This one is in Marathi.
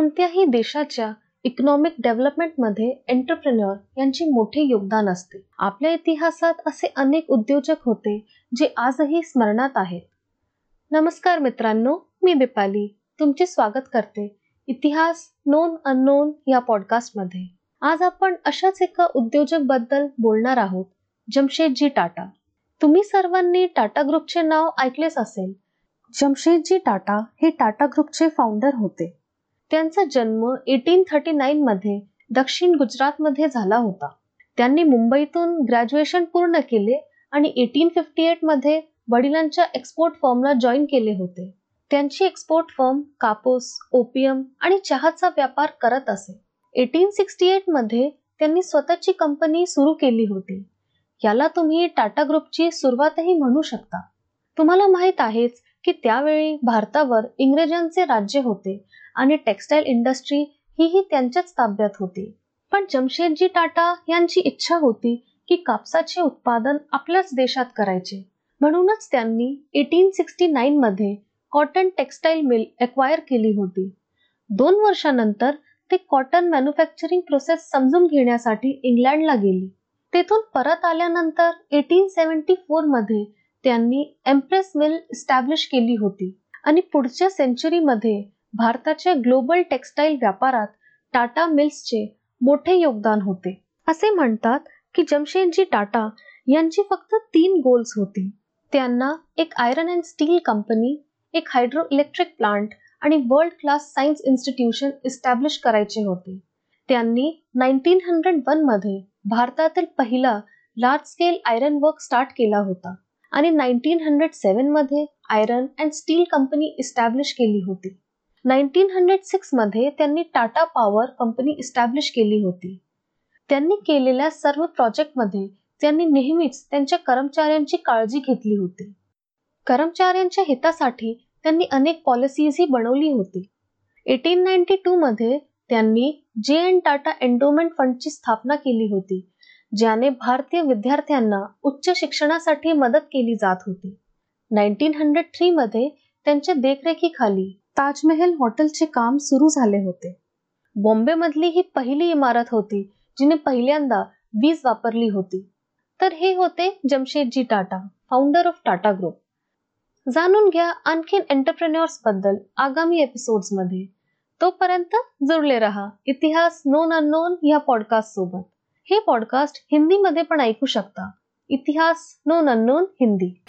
कोणत्याही देशाच्या इकॉनॉमिक डेव्हलपमेंटमध्ये एंटरप्रेन्युअर यांचे मोठे योगदान असते. आपल्या इतिहासात असे अनेक उद्योजक होते जे आजही स्मरणात आहेत. नमस्कार मित्रांनो मी दिपाली तुमचे स्वागत करते इतिहास नोन अननोन या पॉडकास्टमध्ये आज आपण अशाच एका उद्योजकबद्दल बोलणार आहोत जमशेदजी टाटा. तुम्ही सर्वांनी टाटा ग्रुपचे नाव ऐकलेच असेल. जमशेदजी टाटा हे टाटा ग्रुपचे फाउंडर होते. त्यांचा जन्म एटीन थर्टी नाईन मध्ये दक्षिण गुजरातमध्ये झाला होता. त्यांनी मुंबईतून ग्रॅज्युएशन पूर्ण केले आणि एटीन फिफ्टी एटमध्ये वडिलांच्या एक्सपोर्ट फर्मला जॉईन केले होते. त्यांची एक्सपोर्ट फर्म कापूस ओपियम आणि चहाचा व्यापार करत असे. एटीन सिक्स्टी एटमध्ये त्यांनी स्वतःची कंपनी सुरू केली होती. याला तुम्ही टाटा ग्रुपची सुरुवातही म्हणू शकता. तुम्हाला माहीत आहेच की त्यावेळी भारतावर इंग्रजांचे राज्य होते आणि टेक्सटाईल इंडस्ट्री हीही त्यांच्याच ताब्यात होती. पण जमशेदजी टाटा यांची इच्छा होती की कापसाचे उत्पादन आपल्याच देशात करायचे. म्हणूनच त्यांनी एटीन सिक्स्टी नाईन मध्ये कॉटन टेक्सटाईल मिल एक्वायर केली होती. दोन वर्षानंतर ते कॉटन मॅन्युफॅक्चरिंग प्रोसेस समजून घेण्यासाठी इंग्लंडला गेली. तेथून परत आल्यानंतर एटीन सेव्हन्टी फोरमध्ये त्यांनी एम्प्रेस मिल स्टॅब्लिश केली होती. आणि पुढच्या सेंचुरीमध्ये भारताच्या ग्लोबल टेक्सटाईल व्यापारात टाटा मिल्सचे मोठे योगदान होते. असे म्हणतात की जमशेदजी टाटा यांची फक्त तीन गोल्स होती. त्यांना एक आयरन अँड स्टील कंपनी एक हायड्रो इलेक्ट्रिक प्लांट आणि world class science institution establish करायचे होते. त्यांनी नाईन्टीन हंड्रेड वनमध्ये भारतातील पहिला large scale iron work start केला होता. आणि nineteen hundred सेवनमध्ये iron and steel company establish केली होती. नाईन्टीन हंड्रेड सिक्समध्ये त्यांनी टाटा पॉवर कंपनी इस्टॅब्लिश केली होती. त्यांनी केलेल्या सर्व प्रोजेक्टमध्ये त्यांनी नेहमीच त्यांच्या कर्मचाऱ्यांची काळजी घेतली होती. कर्मचाऱ्यांच्या हितासाठी त्यांनी अनेक पॉलिसीजही बनवली होती. एटीन नाईन्टी टू मध्ये त्यांनी जे एन टाटा एन्डोमेंट फंडची स्थापना केली होती. ज्याने भारतीय विद्यार्थ्यांना उच्च शिक्षणासाठी मदत केली जात होती. नाईन्टीन हंड्रेड थ्री मध्ये त्यांच्या देखरेखीखाली ताजमहल हॉटेलचे काम सुरू झाले होते. बॉम्बे मधली ही पहिली इमारत होती जिने पहिल्यांदा वीज वापरली होती. तर हे होते Jamsetji Tata founder of Tata group जाणून घ्या आणखीन एंटरप्रेन्युअर्सबद्दल आगामी एपिसोड्समध्ये. तोपर्यंत जुळले रहा इतिहास नोन अननोन या पॉडकास्ट सोबत. हे पॉडकास्ट हिंदीमध्ये पण ऐकू शकता. इतिहास नोन अननोन हिंदी.